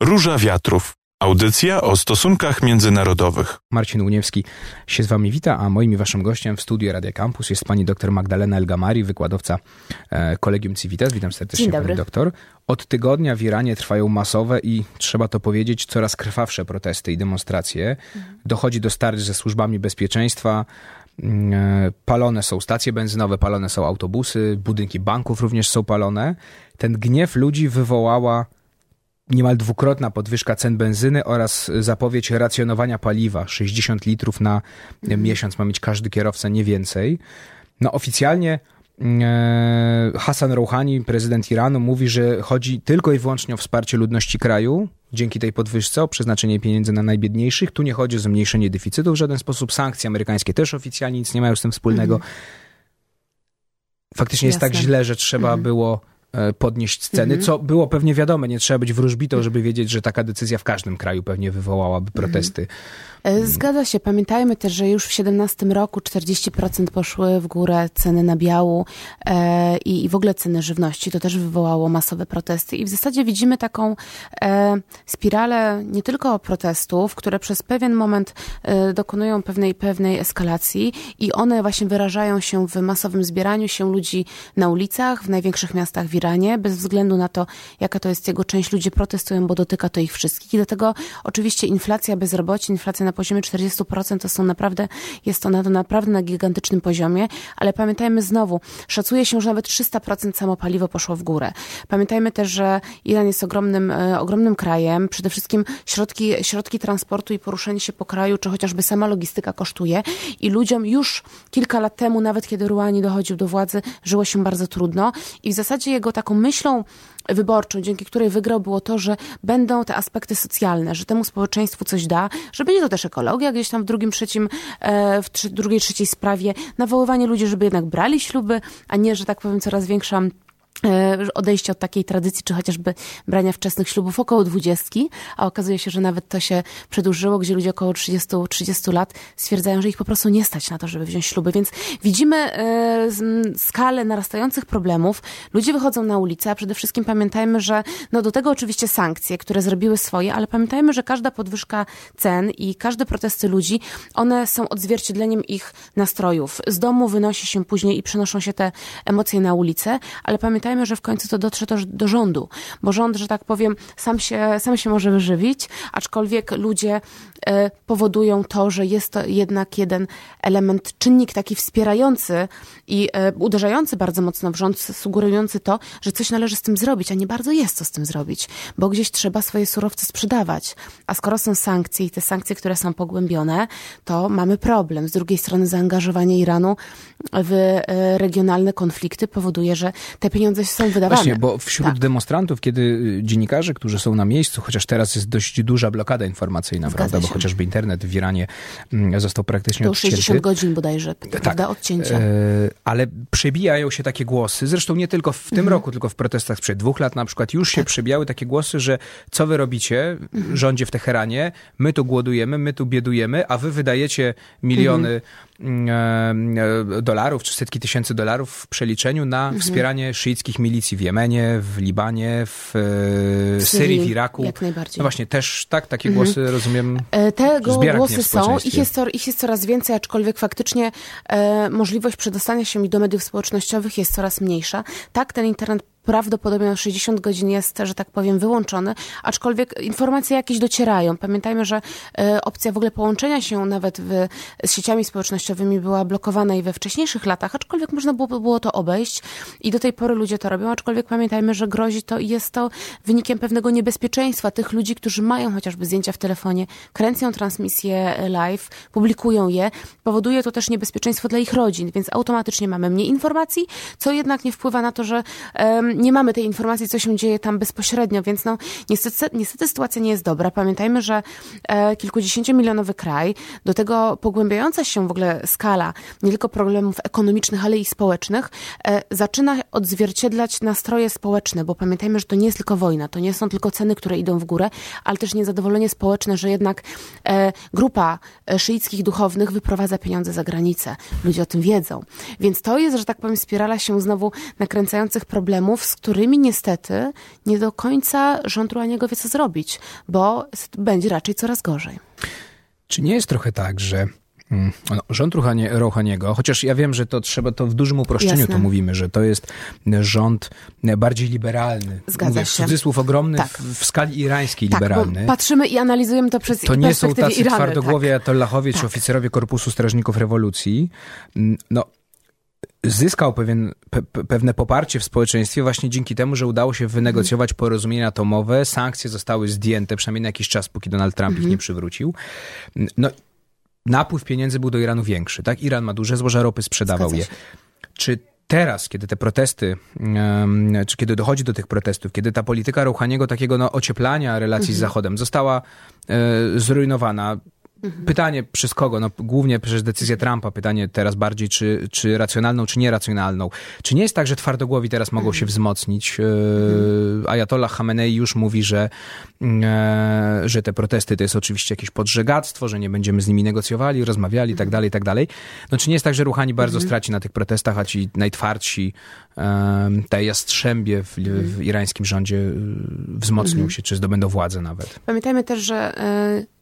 Róża Wiatrów. Audycja o stosunkach międzynarodowych. Marcin Uniewski się z Wami wita, a moim i Waszym gościem w studiu Radia Campus jest pani dr Magdalena Elgamari, wykładowca e, Kolegium Civitas. Witam serdecznie Dzień dobry. pani doktor. Od tygodnia w Iranie trwają masowe i, trzeba to powiedzieć, coraz krwawsze protesty i demonstracje. Dochodzi do starć ze służbami bezpieczeństwa. Mm, e, Palone są stacje benzynowe, palone są autobusy, budynki banków również są palone. Ten gniew ludzi wywołała niemal dwukrotna podwyżka cen benzyny oraz zapowiedź racjonowania paliwa 60 litrów na miesiąc ma mieć każdy kierowca, nie więcej. No oficjalnie e, Hassan Rouhani, prezydent Iranu, mówi, że chodzi tylko i wyłącznie o wsparcie ludności kraju dzięki tej podwyżce, o przeznaczenie pieniędzy na najbiedniejszych. Tu nie chodzi o zmniejszenie deficytu w żaden sposób. Sankcje amerykańskie też oficjalnie nic nie mają z tym wspólnego. Faktycznie jest tak Jasne. źle, że trzeba było e, podnieść ceny, co było pewnie wiadome. Nie trzeba być wróżbitą, żeby wiedzieć, że taka decyzja w każdym kraju pewnie wywołałaby protesty. E, Zgadza się. Pamiętajmy też, że już w 17 roku 40% poszły w górę ceny nabiału e, i, i w ogóle ceny żywności. To też wywołało masowe protesty. I w zasadzie widzimy taką e, spiralę nie tylko protestów, które przez pewien moment e, dokonują pewnej, pewnej eskalacji i one właśnie wyrażają się w masowym zbieraniu się ludzi na ulicach w największych miastach w Iranie, bez względu na to, jaka to jest jego część. Ludzie protestują, bo dotyka to ich wszystkich. I dlatego oczywiście inflacja, bezrobocie, inflacja na poziomie 40% to są naprawdę, jest to na, to naprawdę na gigantycznym poziomie, ale pamiętajmy znowu, szacuje się, że nawet 300% samo paliwo poszło w górę. Pamiętajmy też, że Iran jest ogromnym, e, ogromnym krajem, przede wszystkim środki, środki transportu i poruszenie się po kraju, czy chociażby sama logistyka kosztuje i ludziom już kilka lat temu, nawet kiedy Rouhani dochodził do władzy, żyło się bardzo trudno i w zasadzie jego taką myślą wyborczą, dzięki której wygrał, było to, że będą te aspekty socjalne, że temu społeczeństwu coś da, że będzie to też ekologia gdzieś tam w drugim, trzecim, e, w drugiej, trzeciej sprawie, nawoływanie ludzi, żeby jednak brali śluby, a nie, że tak powiem, coraz większa odejście od takiej tradycji, czy chociażby brania wczesnych ślubów około dwudziestki, a okazuje się, że nawet to się przedłużyło, gdzie ludzie około 30, 30 lat stwierdzają, że ich po prostu nie stać na to, żeby wziąć śluby. Więc widzimy e, skalę narastających problemów. Ludzie wychodzą na ulicę, a przede wszystkim pamiętajmy, że no do tego oczywiście sankcje, które zrobiły swoje, ale pamiętajmy, że każda podwyżka cen i każde protesty ludzi, one są odzwierciedleniem ich nastrojów. Z domu wynosi się później i przenoszą się te emocje na ulicę, ale pamiętajmy, że w końcu to dotrze też do rządu, bo rząd, że tak powiem, sam się, sam się może wyżywić, aczkolwiek ludzie e, powodują to, że jest to jednak jeden element, czynnik taki wspierający i e, uderzający bardzo mocno w rząd, sugerujący to, że coś należy z tym zrobić, a nie bardzo jest co z tym zrobić, bo gdzieś trzeba swoje surowce sprzedawać. A skoro są sankcje i te sankcje, które są pogłębione, to mamy problem. Z drugiej strony zaangażowanie Iranu w e, regionalne konflikty powoduje, że te pieniądze są wydawane. Właśnie, bo wśród Tak. demonstrantów, kiedy y, dziennikarze, którzy są na miejscu, chociaż teraz jest dość duża blokada informacyjna, Zgadza prawda, bo się. chociażby internet w Iranie mm, został praktycznie To odcięty. 60 godzin bodajże, prawda, odcięcia. E, ale przebijają się takie głosy, zresztą nie tylko w tym Mhm. roku, tylko w protestach sprzed dwóch lat na przykład, już Tak. się przebijały takie głosy, że co wy robicie, Mhm. rządzie w Teheranie, my tu głodujemy, my tu biedujemy, a wy wydajecie miliony Mhm. E, e, dolarów, czy setki tysięcy dolarów w przeliczeniu na Mhm. wspieranie szyickich milicji w Jemenie, w Libanie, w, e, W Syrii, w Iraku. jak najbardziej. No właśnie, też tak, takie głosy rozumiem. Te głosy są, ich jest, ich jest coraz więcej, aczkolwiek faktycznie e, możliwość przedostania się mi do mediów społecznościowych jest coraz mniejsza. Tak, ten internet prawdopodobnie na 60 godzin jest, że tak powiem, wyłączony, aczkolwiek informacje jakieś docierają. Pamiętajmy, że e, opcja w ogóle połączenia się nawet w, z sieciami społecznościowymi była blokowana i we wcześniejszych latach, aczkolwiek można było, było to obejść i do tej pory ludzie to robią, aczkolwiek pamiętajmy, że grozi to i jest to wynikiem pewnego niebezpieczeństwa tych ludzi, którzy mają chociażby zdjęcia w telefonie, kręcą transmisje live, publikują je, powoduje to też niebezpieczeństwo dla ich rodzin, więc automatycznie mamy mniej informacji, co jednak nie wpływa na to, że em, nie mamy tej informacji, co się dzieje tam bezpośrednio, więc no niestety, niestety sytuacja nie jest dobra. Pamiętajmy, że e, kilkudziesięciomilionowy kraj, do tego pogłębiająca się w ogóle skala nie tylko problemów ekonomicznych, ale i społecznych, e, zaczyna odzwierciedlać nastroje społeczne, bo pamiętajmy, że to nie jest tylko wojna, to nie są tylko ceny, które idą w górę, ale też niezadowolenie społeczne, że jednak e, grupa e, szyickich duchownych wyprowadza pieniądze za granicę. Ludzie o tym wiedzą. Więc to jest, że tak powiem, spirala się znowu nakręcających problemów, problemów, z którymi niestety nie do końca rząd Ruaniego wie, co zrobić, bo będzie raczej coraz gorzej. Czy nie jest trochę tak, że mm, no, rząd Rouhaniego, chociaż ja wiem, że to trzeba to w dużym uproszczeniu Jasne. to mówimy, że to jest rząd bardziej liberalny. Zgadza Mówię, się. cudzysłów ogromny tak. w, w, skali irańskiej tak, liberalny. patrzymy i analizujemy to przez To nie są tacy Irany, twardogłowie tak. atollahowie tak. czy oficerowie Korpusu Strażników Rewolucji. Mm, no, zyskał pewien, pe, pewne poparcie w społeczeństwie właśnie dzięki temu, że udało się wynegocjować porozumienia atomowe, sankcje zostały zdjęte, przynajmniej na jakiś czas, póki Donald Trump ich nie przywrócił. No, napływ pieniędzy był do Iranu większy, tak? Iran ma duże złoża ropy, sprzedawał je. Czy teraz, kiedy te protesty, czy kiedy dochodzi do tych protestów, kiedy ta polityka Rouhaniego takiego no, ocieplania relacji z Zachodem została e, zrujnowana, Mhm. Pytanie przez kogo? No, głównie przez decyzję Trumpa. Pytanie teraz bardziej, czy, czy racjonalną, czy nieracjonalną. Czy nie jest tak, że twardogłowi teraz mogą się wzmocnić? Mhm. Ayatollah Khamenei już mówi, że, e, że te protesty to jest oczywiście jakieś podżegactwo, że nie będziemy z nimi negocjowali, rozmawiali i tak dalej, i tak dalej. No czy nie jest tak, że Ruchani bardzo mhm. straci na tych protestach, a ci najtwardsi, te jastrzębie w, w irańskim rządzie y, wzmocnią się, czy zdobędą władzę nawet? Pamiętajmy też, że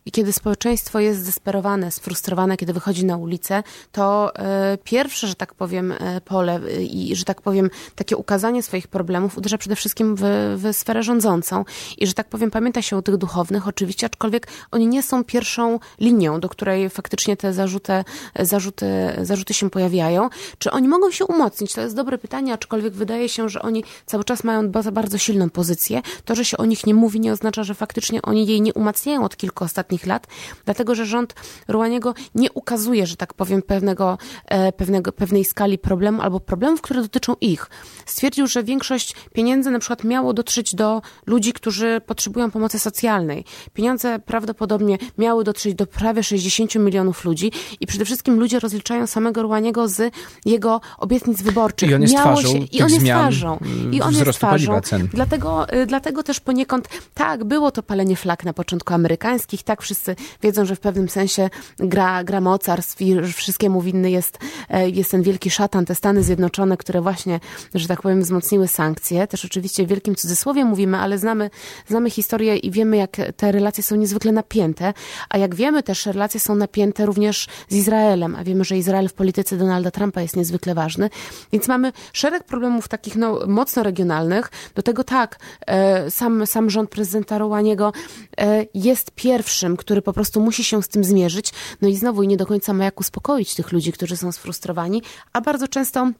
i kiedy społeczeństwo jest zdesperowane, sfrustrowane, kiedy wychodzi na ulicę, to e, pierwsze, że tak powiem, e, pole e, i, że tak powiem, takie ukazanie swoich problemów uderza przede wszystkim w, w sferę rządzącą. I, że tak powiem, pamięta się o tych duchownych oczywiście, aczkolwiek oni nie są pierwszą linią, do której faktycznie te zarzuty, zarzuty, zarzuty się pojawiają. Czy oni mogą się umocnić? To jest dobre pytanie, aczkolwiek wydaje się, że oni cały czas mają bardzo, bardzo silną pozycję. To, że się o nich nie mówi, nie oznacza, że faktycznie oni jej nie umacniają od kilku ostatnich ostatnich lat, dlatego że rząd Ruaniego nie ukazuje, że tak powiem, pewnego, e, pewnego, pewnej skali problemu albo problemów, które dotyczą ich. Stwierdził, że większość pieniędzy na przykład miało dotrzeć do ludzi, którzy potrzebują pomocy socjalnej. Pieniądze prawdopodobnie miały dotrzeć do prawie 60 milionów ludzi i przede wszystkim ludzie rozliczają samego Ruaniego z jego obietnic wyborczych. I on jest Miało twarzą się, I on jest twarzą. I on jest twarzą. Dlatego, y, dlatego też poniekąd, tak, było to palenie flag na początku amerykańskich, tak, wszyscy wiedzą, że w pewnym sensie gra, gra mocarstw i wszystkiemu winny jest, e, jest ten wielki szatan, te Stany Zjednoczone, które właśnie, że tak powiem, wzmocniły sankcje. Też oczywiście w wielkim cudzysłowie mówimy, ale znamy, znamy historię i wiemy, jak te relacje są niezwykle napięte. A jak wiemy też, relacje są napięte również z Izraelem, a wiemy, że Izrael w polityce Donalda Trumpa jest niezwykle ważny. Więc mamy szereg problemów takich no, mocno regionalnych. Do tego tak, e, sam, sam rząd prezydenta Rołaniego e, jest pierwszym, który po prostu musi się z tym zmierzyć. No i znowu nie do końca ma jak uspokoić tych ludzi, którzy są sfrustrowani, a bardzo często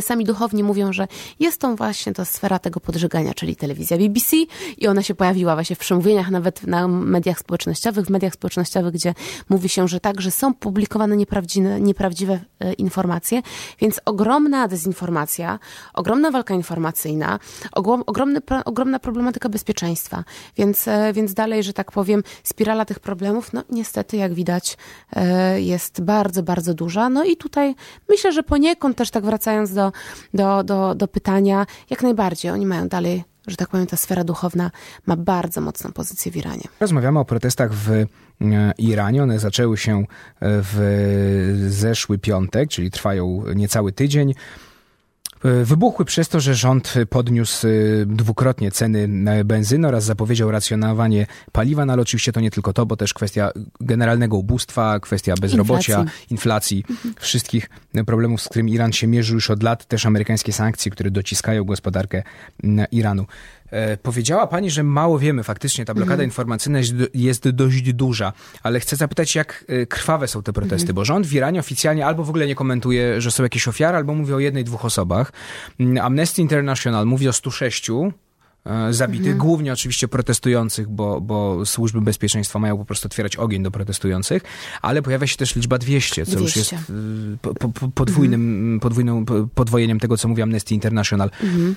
sami duchowni mówią, że jest to właśnie ta sfera tego podżegania, czyli telewizja BBC i ona się pojawiła właśnie w przemówieniach, nawet na mediach społecznościowych, w mediach społecznościowych, gdzie mówi się, że także są publikowane nieprawdziwe, nieprawdziwe e, informacje, więc ogromna dezinformacja, ogromna walka informacyjna, ogromny, ogromna problematyka bezpieczeństwa, więc, e, więc dalej, że tak powiem, spirala tych problemów, no niestety, jak widać, jest bardzo, bardzo duża. No i tutaj myślę, że poniekąd też tak wracając do, do, do, do pytania, jak najbardziej oni mają dalej że tak powiem, ta sfera duchowna ma bardzo mocną pozycję w Iranie. Rozmawiamy o protestach w e, Iranie. One zaczęły się e, w zeszły piątek, czyli trwają niecały tydzień. E, wybuchły przez to, że rząd podniósł e, dwukrotnie ceny benzyny oraz zapowiedział racjonowanie paliwa, no ale oczywiście to nie tylko to, bo też kwestia generalnego ubóstwa, kwestia bezrobocia, inflacji, inflacji mhm. wszystkich problemów, z którymi Iran się mierzy już od lat, też amerykańskie sankcje, które dociskają gospodarkę Iranu. E, powiedziała pani, że mało wiemy faktycznie, ta blokada mhm. informacyjna jest dość duża, ale chcę zapytać, jak e, krwawe są te protesty, mhm. bo rząd w Iranie oficjalnie albo w ogóle nie komentuje, że są jakieś ofiary, albo mówi o jednej, dwóch osobach. Mm, Amnesty International mówi o 106 e, zabitych, mhm. głównie oczywiście protestujących, bo, bo służby bezpieczeństwa mają po prostu otwierać ogień do protestujących, ale pojawia się też liczba 200, co 200. już jest po, po, podwójnym, mhm. podwójną, podwojeniem tego, co mówi Amnesty International. Mhm.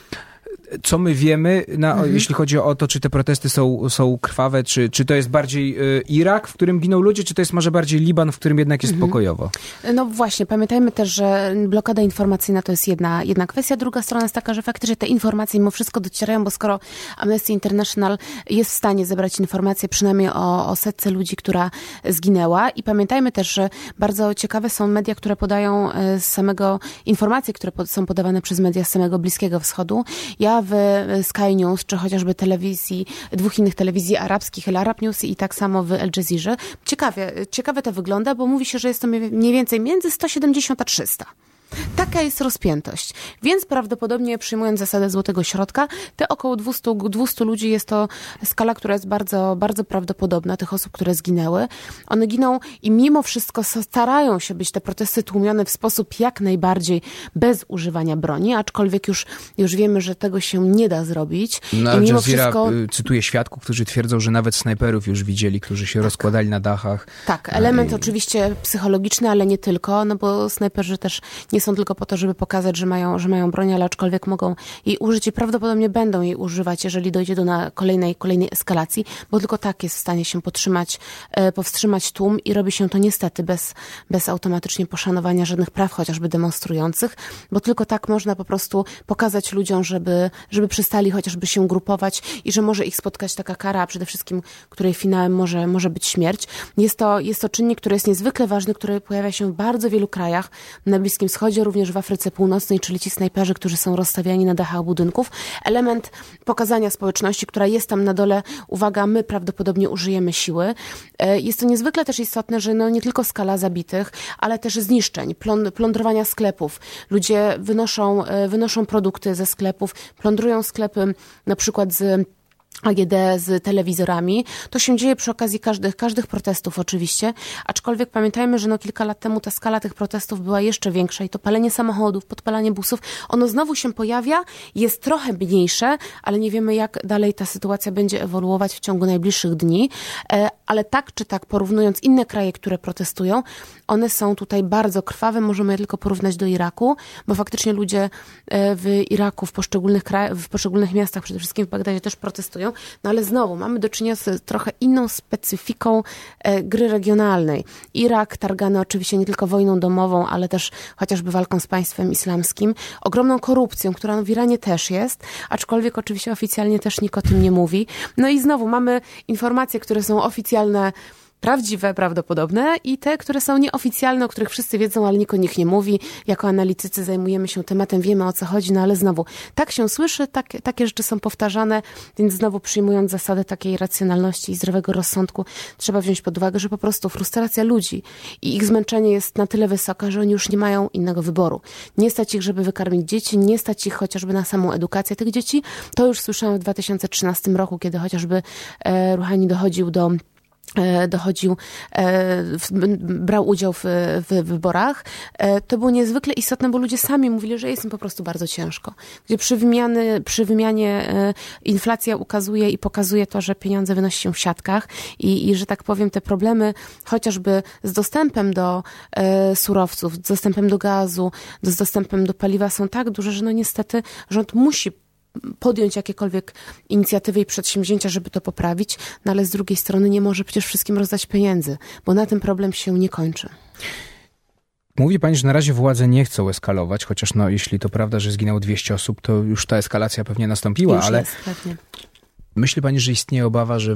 Co my wiemy, na, mhm. jeśli chodzi o to, czy te protesty są, są krwawe, czy, czy to jest bardziej y, Irak, w którym giną ludzie, czy to jest może bardziej Liban, w którym jednak jest mhm. pokojowo? No właśnie, pamiętajmy też, że blokada informacyjna to jest jedna, jedna kwestia. Druga strona jest taka, że faktycznie te informacje mimo wszystko docierają, bo skoro Amnesty International jest w stanie zebrać informacje przynajmniej o, o setce ludzi, która zginęła i pamiętajmy też, że bardzo ciekawe są media, które podają e, z samego informacje, które są podawane przez media z samego Bliskiego Wschodu. Ja w Sky News, czy chociażby telewizji, dwóch innych telewizji arabskich, El Arab News i tak samo w Al Jazeera. Ciekawie, ciekawe to wygląda, bo mówi się, że jest to mniej więcej między 170 a 300. Taka jest rozpiętość. Więc prawdopodobnie przyjmując zasadę złotego środka, te około 200, 200 ludzi jest to skala, która jest bardzo, bardzo prawdopodobna, tych osób, które zginęły. One giną i mimo wszystko starają się być te protesty tłumione w sposób jak najbardziej bez używania broni, aczkolwiek już, już wiemy, że tego się nie da zrobić. No, I mimo wszystko... Y, cytuje świadków, którzy twierdzą, że nawet snajperów już widzieli, którzy się tak. rozkładali na dachach. Tak, element I... oczywiście psychologiczny, ale nie tylko, no bo snajperzy też nie nie są tylko po to, żeby pokazać, że mają, że mają broń, ale aczkolwiek mogą jej użyć i prawdopodobnie będą jej używać, jeżeli dojdzie do na kolejnej, kolejnej eskalacji, bo tylko tak jest w stanie się podtrzymać, e, powstrzymać tłum i robi się to niestety bez, bez automatycznie poszanowania żadnych praw, chociażby demonstrujących, bo tylko tak można po prostu pokazać ludziom, żeby, żeby przestali chociażby się grupować i że może ich spotkać taka kara, a przede wszystkim, której finałem może, może być śmierć. Jest to, jest to czynnik, który jest niezwykle ważny, który pojawia się w bardzo wielu krajach na Bliskim Wschodzie, Wschodzie, również w Afryce Północnej, czyli ci snajperzy, którzy są rozstawiani na dachach budynków. Element pokazania społeczności, która jest tam na dole, uwaga, my prawdopodobnie użyjemy siły. E, jest to niezwykle też istotne, że no nie tylko skala zabitych, ale też zniszczeń, plądrowania sklepów. Ludzie wynoszą, e, wynoszą produkty ze sklepów, plądrują sklepy na przykład z AGD z telewizorami. To się dzieje przy okazji każdych, każdych protestów oczywiście, aczkolwiek pamiętajmy, że no kilka lat temu ta skala tych protestów była jeszcze większa i to palenie samochodów, podpalanie busów, ono znowu się pojawia, jest trochę mniejsze, ale nie wiemy jak dalej ta sytuacja będzie ewoluować w ciągu najbliższych dni, e, ale tak czy tak porównując inne kraje, które protestują, one są tutaj bardzo krwawe, możemy je tylko porównać do Iraku, bo faktycznie ludzie e, w Iraku, w poszczególnych, krajach, w poszczególnych miastach, przede wszystkim w Bagdadzie też protestują, no ale znowu mamy do czynienia z trochę inną specyfiką e, gry regionalnej. Irak targany oczywiście nie tylko wojną domową, ale też chociażby walką z państwem islamskim, ogromną korupcją, która w Iranie też jest, aczkolwiek oczywiście oficjalnie też nikt o tym nie mówi. No i znowu mamy informacje, które są oficjalne prawdziwe, prawdopodobne i te, które są nieoficjalne, o których wszyscy wiedzą, ale nikt o nich nie mówi. Jako analitycy zajmujemy się tematem, wiemy o co chodzi, no ale znowu, tak się słyszy, tak, takie rzeczy są powtarzane, więc znowu przyjmując zasadę takiej racjonalności i zdrowego rozsądku, trzeba wziąć pod uwagę, że po prostu frustracja ludzi i ich zmęczenie jest na tyle wysoka, że oni już nie mają innego wyboru. Nie stać ich, żeby wykarmić dzieci, nie stać ich chociażby na samą edukację tych dzieci. To już słyszałam w 2013 roku, kiedy chociażby e, Ruchani dochodził do dochodził, e, brał udział w, w, wyborach, e, to było niezwykle istotne, bo ludzie sami mówili, że jest im po prostu bardzo ciężko. Gdzie przy, wymiany, przy wymianie inflacja ukazuje i pokazuje to, że pieniądze wynosi się w siatkach i, i że tak powiem te problemy chociażby z dostępem do surowców, z dostępem do gazu, z dostępem do paliwa są tak duże, że no niestety rząd musi podjąć jakiekolwiek inicjatywy i przedsięwzięcia, żeby to poprawić, no ale z drugiej strony nie może przecież wszystkim rozdać pieniędzy, bo na tym problem się nie kończy. Mówi pani, że na razie władze nie chcą eskalować, chociaż no, jeśli to prawda, że zginęło 200 osób, to już ta eskalacja pewnie nastąpiła, już ale jest, pewnie. myśli pani, że istnieje obawa, że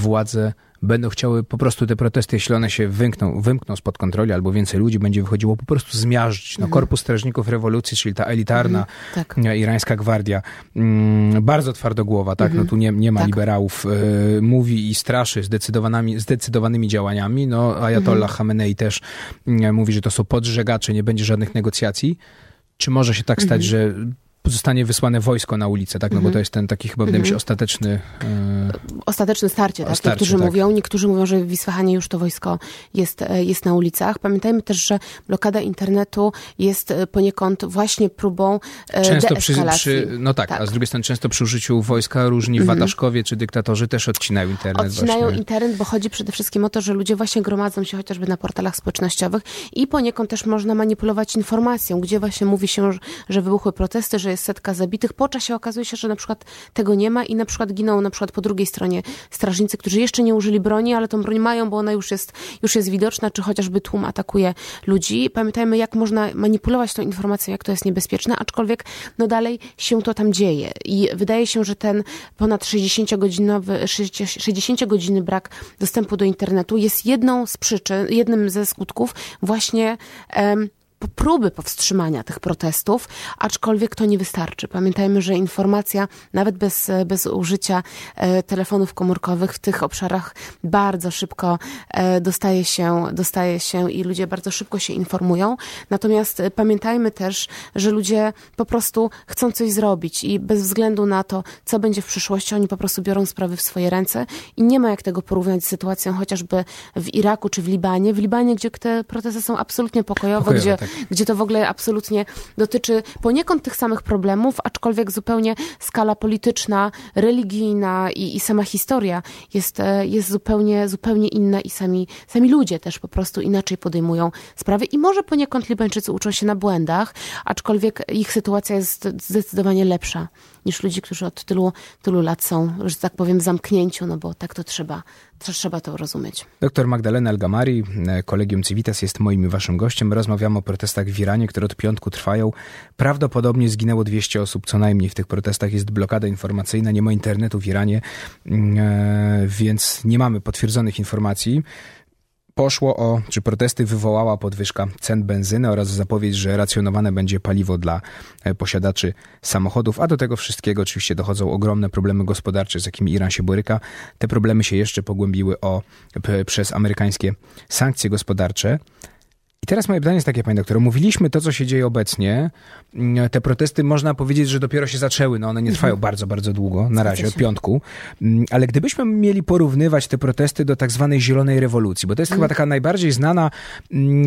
władze będą chciały po prostu te protesty, jeśli one się wymkną, wymkną spod kontroli, albo więcej ludzi będzie wychodziło, po prostu zmiażdżyć. No, mhm. Korpus Strażników Rewolucji, czyli ta elitarna mhm, tak. irańska gwardia, mm, bardzo twardogłowa, tak, no mhm. no tu nie, nie ma tak. liberałów, y, mówi i straszy zdecydowanymi, zdecydowanymi działaniami. No, Ayatollah mhm. Khamenei też y, mówi, że to są podżegacze, nie będzie żadnych negocjacji. Czy może się tak stać, mhm. że zostanie wysłane wojsko na ulicę, tak? No mm -hmm. bo to jest ten taki chyba, wydaje mi się, mhm. ostateczny... E... Ostateczne starcie, tak? Starcie, niektórzy tak. mówią, niektórzy mówią, że w Isfahanie już to wojsko jest, e, jest na ulicach. Pamiętajmy też, że blokada internetu jest e, poniekąd właśnie próbą e, Często przy, przy, No tak, tak, a z drugiej strony często przy użyciu wojska różni mm -hmm. wataszkowie czy dyktatorzy też odcinają internet. Odcinają właśnie. internet, bo chodzi przede wszystkim o to, że ludzie właśnie gromadzą się chociażby na portalach społecznościowych i poniekąd też można manipulować informacją, gdzie właśnie mówi się, że wybuchły protesty, że jest setka zabitych. Po czasie okazuje się, że na przykład tego nie ma i na przykład giną na przykład po drugiej stronie strażnicy, którzy jeszcze nie użyli broni, ale tą broń mają, bo ona już jest, już jest widoczna, czy chociażby tłum atakuje ludzi. Pamiętajmy, jak można manipulować tą informacją, jak to jest niebezpieczne, aczkolwiek no dalej się to tam dzieje. I wydaje się, że ten ponad 60-godzinowy, 60 godziny brak dostępu do internetu jest jedną z przyczyn, jednym ze skutków właśnie um, próby powstrzymania tych protestów, aczkolwiek to nie wystarczy. Pamiętajmy, że informacja, nawet bez, bez użycia e, telefonów komórkowych, w tych obszarach bardzo szybko e, dostaje się, dostaje się i ludzie bardzo szybko się informują. Natomiast e, pamiętajmy też, że ludzie po prostu chcą coś zrobić i bez względu na to, co będzie w przyszłości, oni po prostu biorą sprawy w swoje ręce i nie ma jak tego porównać z sytuacją chociażby w Iraku czy w Libanie. W Libanie, gdzie te protesty są absolutnie pokojowe, gdzie tak gdzie to w ogóle absolutnie dotyczy poniekąd tych samych problemów, aczkolwiek zupełnie skala polityczna, religijna i, i sama historia jest, e, jest zupełnie, zupełnie inna i sami, sami ludzie też po prostu inaczej podejmują sprawy. I może poniekąd Libańczycy uczą się na błędach, aczkolwiek ich sytuacja jest zdecydowanie lepsza niż ludzi, którzy od tylu, tylu lat są, że tak powiem, w zamknięciu, no bo tak to trzeba, to trzeba to rozumieć. Doktor Magdalena Elgamari, Kolegium Civitas jest moim i waszym gościem. Rozmawiamy o protestach w Iranie, które od piątku trwają. Prawdopodobnie zginęło 200 osób, co najmniej w tych protestach. Jest blokada informacyjna, nie ma internetu w Iranie, mm, e, więc nie mamy potwierdzonych informacji poszło o, czy protesty wywołała podwyżka cen benzyny oraz zapowiedź, że racjonowane będzie paliwo dla e, posiadaczy samochodów, a do tego wszystkiego oczywiście dochodzą ogromne problemy gospodarcze, z jakimi Iran się boryka. Te problemy się jeszcze pogłębiły o, przez amerykańskie sankcje gospodarcze. I teraz moje pytanie jest takie, panie doktorze. Mówiliśmy to, co się dzieje obecnie. Mm, te protesty, można powiedzieć, że dopiero się zaczęły. No one nie trwają mhm. bardzo, bardzo długo, na razie, od piątku. Mm, ale gdybyśmy mieli porównywać te protesty do tak zwanej zielonej rewolucji, bo to jest chyba mhm. taka najbardziej znana, mm,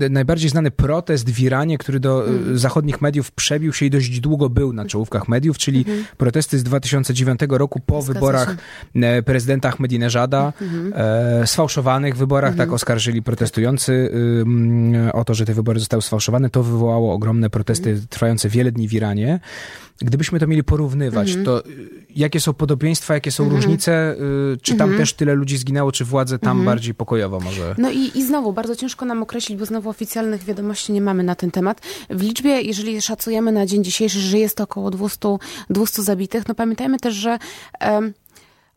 e, najbardziej znany protest w Iranie, który do e, zachodnich mediów przebił się i dość długo był na czołówkach mediów, czyli mhm. protesty z 2009 roku po Zgadza wyborach się. E, prezydenta Ahmadinejada, sfałszowanych wyborach, tak oskarżyli protestujący o to, że te wybory zostały sfałszowane, to wywołało ogromne protesty trwające wiele dni w Iranie. Gdybyśmy to mieli porównywać, mm -hmm. to y, jakie są podobieństwa, jakie są mm -hmm. różnice? Y, czy tam mm -hmm. też tyle ludzi zginęło, czy władze tam mhm. bardziej pokojowo może? No i, i znowu, bardzo ciężko nam określić, bo znowu oficjalnych wiadomości nie mamy na ten temat. W liczbie, jeżeli szacujemy na dzień dzisiejszy, że jest to około 200, 200 zabitych, no pamiętajmy też, że... Um,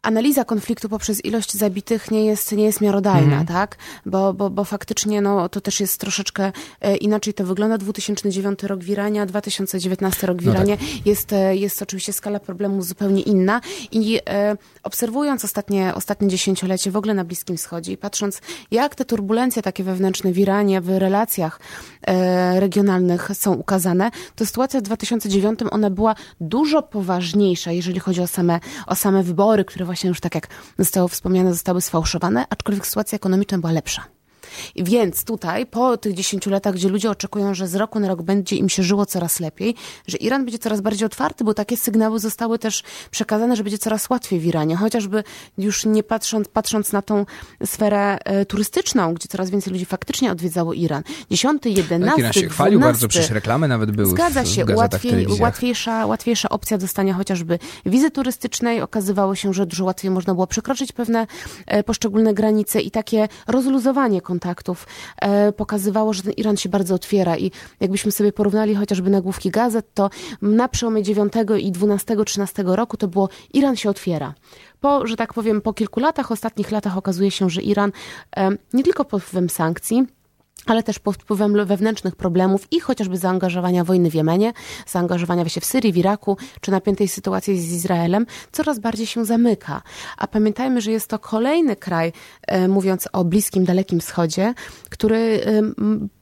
analiza konfliktu poprzez ilość zabitych nie jest, nie jest miarodajna, mm. tak? Bo, bo, bo faktycznie no, to też jest troszeczkę e, inaczej to wygląda. 2009 rok wirania, 2019 rok wirania. No tak. jest, e, jest oczywiście skala problemu zupełnie inna i e, obserwując ostatnie, ostatnie dziesięciolecie w ogóle na Bliskim Wschodzie i patrząc, jak te turbulencje takie wewnętrzne w Iranie, w relacjach e, regionalnych są ukazane, to sytuacja w 2009 ona była dużo poważniejsza, jeżeli chodzi o same, o same wybory, które właśnie już tak jak zostało wspomniane, zostały sfałszowane, aczkolwiek sytuacja ekonomiczna była lepsza. Więc tutaj, po tych 10 latach, gdzie ludzie oczekują, że z roku na rok będzie im się żyło coraz lepiej, że Iran będzie coraz bardziej otwarty, bo takie sygnały zostały też przekazane, że będzie coraz łatwiej w Iranie, chociażby już nie patrząc, patrząc na tą sferę e, turystyczną, gdzie coraz więcej ludzi faktycznie odwiedzało Iran. 10, 11, Iran się chwalił 12, bardzo, przecież reklamy nawet były Zgadza się, łatwiej, łatwiejsza, łatwiejsza opcja dostania chociażby wizy turystycznej. Okazywało się, że dużo łatwiej można było przekroczyć pewne e, poszczególne granice i takie rozluzowanie kontaktów kontaktów e, pokazywało, że ten Iran się bardzo otwiera i jakbyśmy sobie porównali chociażby nagłówki gazet, to na przełomie 9 i 12, 13 roku to było Iran się otwiera. Po, że tak powiem, po kilku latach, ostatnich latach okazuje się, że Iran e, nie tylko pod wpływem sankcji, ale też pod wpływem wewnętrznych problemów i chociażby zaangażowania wojny w Jemenie, zaangażowania się w Syrii, w Iraku, czy napiętej sytuacji z Izraelem, coraz bardziej się zamyka. A pamiętajmy, że jest to kolejny kraj, e, mówiąc o Bliskim, Dalekim Wschodzie, który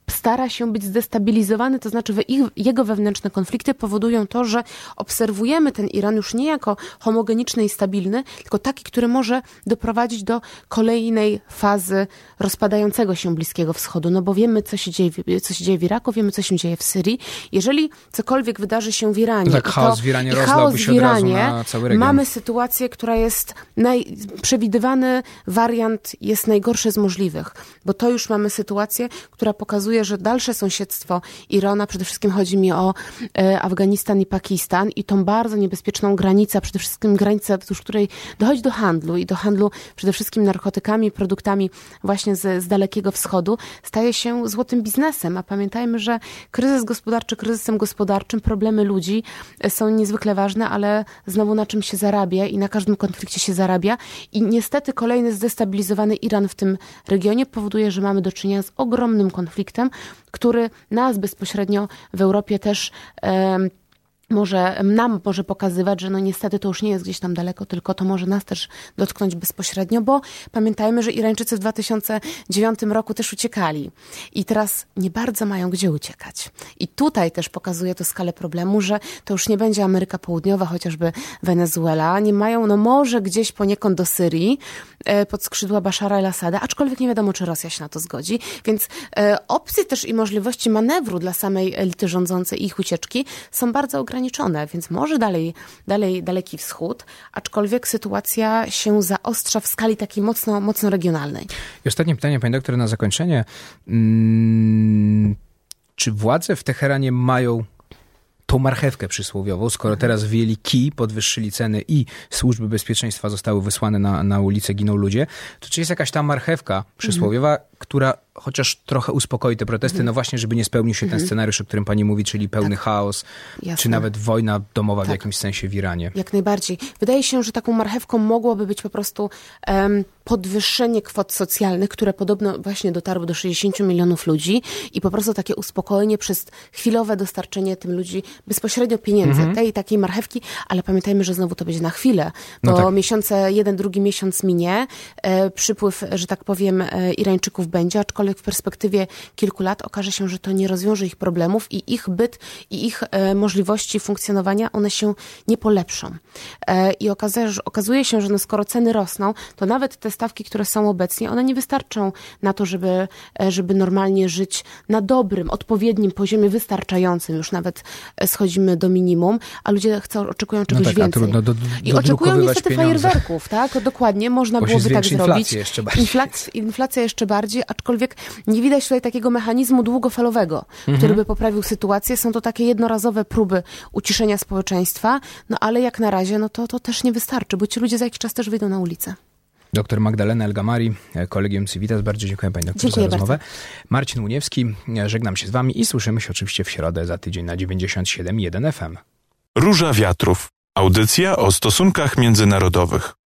stara się być zdestabilizowany, to znaczy ich, jego wewnętrzne konflikty powodują to, że obserwujemy ten Iran już nie jako homogeniczny i stabilny, tylko taki, który może doprowadzić do kolejnej fazy rozpadającego się Bliskiego Wschodu, no bo wiemy, co się dzieje, co się dzieje w Iraku, wiemy, co się dzieje w Syrii. Jeżeli cokolwiek wydarzy się w Iranie, tak, chaos w Iranie chaos w Iranie, mamy sytuację, która jest naj, przewidywany wariant jest najgorszy z możliwych, bo to już mamy sytuację, która pokazuje, że dalsze sąsiedztwo Irana, przede wszystkim chodzi mi o e, Afganistan i Pakistan i tą bardzo niebezpieczną granicę, przede wszystkim granicę, wzdłuż której dochodzi do handlu i do handlu przede wszystkim narkotykami, produktami właśnie z, z Dalekiego Wschodu, staje się złotym biznesem. A pamiętajmy, że kryzys gospodarczy kryzysem gospodarczym, problemy ludzi są niezwykle ważne, ale znowu na czym się zarabia i na każdym konflikcie się zarabia. I niestety kolejny zdestabilizowany Iran w tym regionie powoduje, że mamy do czynienia z ogromnym konfliktem, który nas bezpośrednio w Europie też może nam może pokazywać, że no niestety to już nie jest gdzieś tam daleko, tylko to może nas też dotknąć bezpośrednio, bo pamiętajmy, że Irańczycy w 2009 roku też uciekali i teraz nie bardzo mają gdzie uciekać. I tutaj też pokazuje to skalę problemu, że to już nie będzie Ameryka Południowa, chociażby Wenezuela, nie mają, no może gdzieś poniekąd do Syrii, e, pod skrzydła Bashara el-Assada, aczkolwiek nie wiadomo, czy Rosja się na to zgodzi, więc e, opcje też i możliwości manewru dla samej elity rządzącej i ich ucieczki są bardzo ograniczone ograniczone, więc może dalej, dalej Daleki Wschód, aczkolwiek sytuacja się zaostrza w skali takiej mocno, mocno regionalnej. I ostatnie pytanie, pani doktor, na zakończenie. Hmm, czy władze w Teheranie mają tą marchewkę przysłowiową, skoro mhm. teraz wyjęli kij, podwyższyli ceny i służby bezpieczeństwa zostały wysłane na, na ulicę, giną ludzie, to czy jest jakaś ta marchewka przysłowiowa, mhm. która chociaż trochę uspokoi te protesty, mhm. no właśnie, żeby nie spełnił się mhm. ten scenariusz, o którym pani mówi, czyli pełny tak. chaos, Jasne. czy nawet wojna domowa tak. w jakimś sensie w Iranie. Jak najbardziej. Wydaje się, że taką marchewką mogłoby być po prostu um, podwyższenie kwot socjalnych, które podobno właśnie dotarły do 60 milionów ludzi i po prostu takie uspokojenie przez chwilowe dostarczenie tym ludzi bezpośrednio pieniędzy, mhm. tej takiej marchewki, ale pamiętajmy, że znowu to będzie na chwilę, no bo no tak. miesiące, jeden, drugi miesiąc minie, e, przypływ, że tak powiem, e, Irańczyków będzie, aczkolwiek w perspektywie kilku lat okaże się, że to nie rozwiąże ich problemów i ich byt i ich e, możliwości funkcjonowania, one się nie polepszą. E, I okazuje, okazuje się, że no skoro ceny rosną, to nawet te stawki, które są obecnie, one nie wystarczą na to, żeby, e, żeby normalnie żyć na dobrym, odpowiednim poziomie, wystarczającym. Już nawet schodzimy do minimum, a ludzie chcą, oczekują czegoś no tak, więcej. Trudno do, do, I oczekują niestety pieniądze. fajerwerków, tak? Dokładnie, można byłoby tak zrobić. Jeszcze bardziej. Inflacja, inflacja jeszcze bardziej, aczkolwiek nie widać tutaj takiego mechanizmu długofalowego, mhm. który by poprawił sytuację. Są to takie jednorazowe próby uciszenia społeczeństwa, no ale jak na razie, no to, to też nie wystarczy, bo ci ludzie za jakiś czas też wyjdą na ulicę. Doktor Magdalena Elgamari, Kolegium Civitas. Bardzo dziękuję Pani doktor dziękuję za rozmowę. Bardzo. Marcin Uniewski, żegnam się z Wami i słyszymy się oczywiście w środę za tydzień na 97.1 FM. Róża Wiatrów. Audycja o stosunkach międzynarodowych.